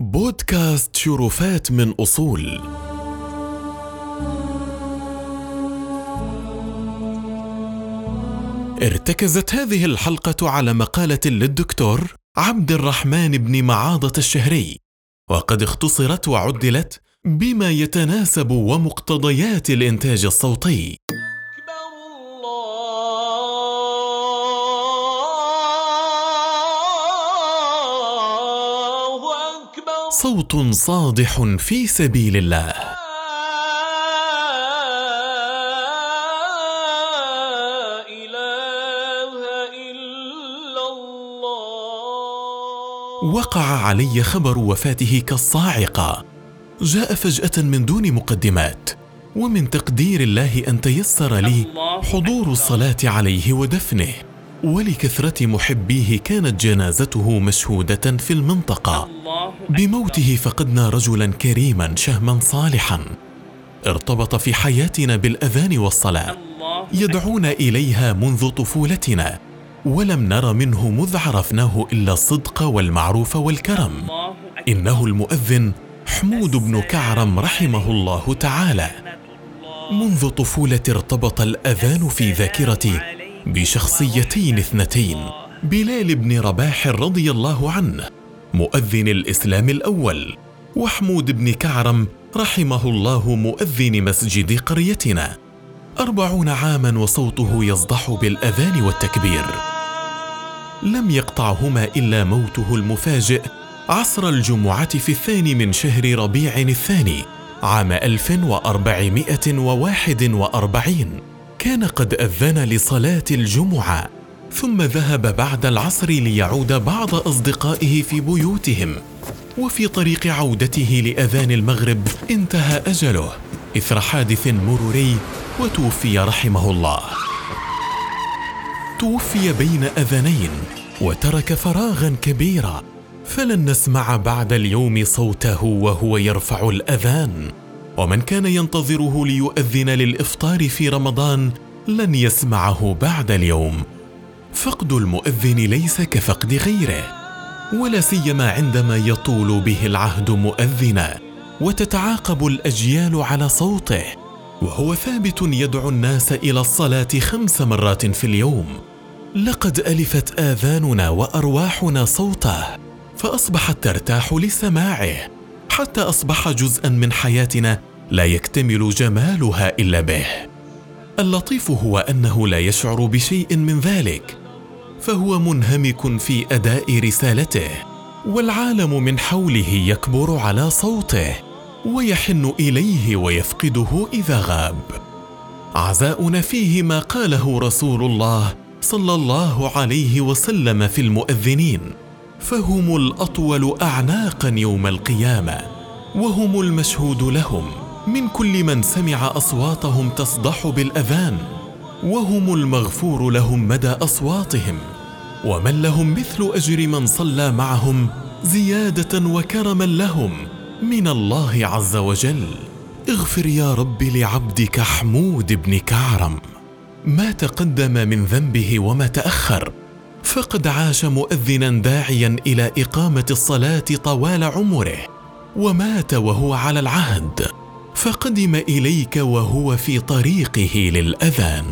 بودكاست شرفات من أصول. ارتكزت هذه الحلقة على مقالة للدكتور عبد الرحمن بن معاضة الشهري وقد اختصرت وعدلت بما يتناسب ومقتضيات الإنتاج الصوتي. صوت صادح في سبيل الله. وقع علي خبر وفاته كالصاعقة. جاء فجأة من دون مقدمات ومن تقدير الله أن تيسر لي حضور الصلاة عليه ودفنه. ولكثرة محبيه كانت جنازته مشهودة في المنطقة. بموته فقدنا رجلا كريما شهما صالحا. ارتبط في حياتنا بالأذان والصلاة. يدعونا إليها منذ طفولتنا. ولم نر منه مذ عرفناه إلا الصدق والمعروف والكرم. إنه المؤذن حمود بن كعرم رحمه الله تعالى. منذ طفولتي ارتبط الأذان في ذاكرتي بشخصيتين اثنتين بلال بن رباح رضي الله عنه مؤذن الإسلام الأول وحمود بن كعرم رحمه الله مؤذن مسجد قريتنا. أربعون عاما وصوته يصدح بالأذان والتكبير. لم يقطعهما إلا موته المفاجئ عصر الجمعة في الثاني من شهر ربيع الثاني عام 1441 كان قد أذن لصلاة الجمعة ثم ذهب بعد العصر ليعود بعض أصدقائه في بيوتهم وفي طريق عودته لأذان المغرب انتهى أجله إثر حادث مروري وتوفي رحمه الله. توفي بين اذانين وترك فراغا كبيرا فلن نسمع بعد اليوم صوته وهو يرفع الأذان. ومن كان ينتظره ليؤذن للإفطار في رمضان لن يسمعه بعد اليوم. فقد المؤذن ليس كفقد غيره ولا سيما عندما يطول به العهد مؤذنا وتتعاقب الأجيال على صوته وهو ثابت يدعو الناس إلى الصلاة خمس مرات في اليوم. لقد ألفت آذاننا وأرواحنا صوته فأصبحت ترتاح لسماعه. حتى أصبح جزءا من حياتنا لا يكتمل جمالها إلا به. اللطيف هو أنه لا يشعر بشيء من ذلك فهو منهمك في أداء رسالته والعالم من حوله يكبر على صوته ويحن إليه ويفقده إذا غاب. عزاؤنا فيه ما قاله رسول الله صلى الله عليه وسلم في المؤذنين. فهم الأطول اعناقا يوم القيامة وهم المشهود لهم. من كل من سمع أصواتهم تصدح بالأذان وهم المغفور لهم مدى أصواتهم. ومن لهم مثل أجر من صلى معهم زيادة وكرما لهم من الله عز وجل. اغفر يا رب لعبدك حمود بن كعرم. ما تقدم من ذنبه وما تأخر. فقد عاش مؤذنا داعيا إلى إقامة الصلاة طوال عمره ومات وهو على العهد فقدم إليك وهو في طريقه للأذان.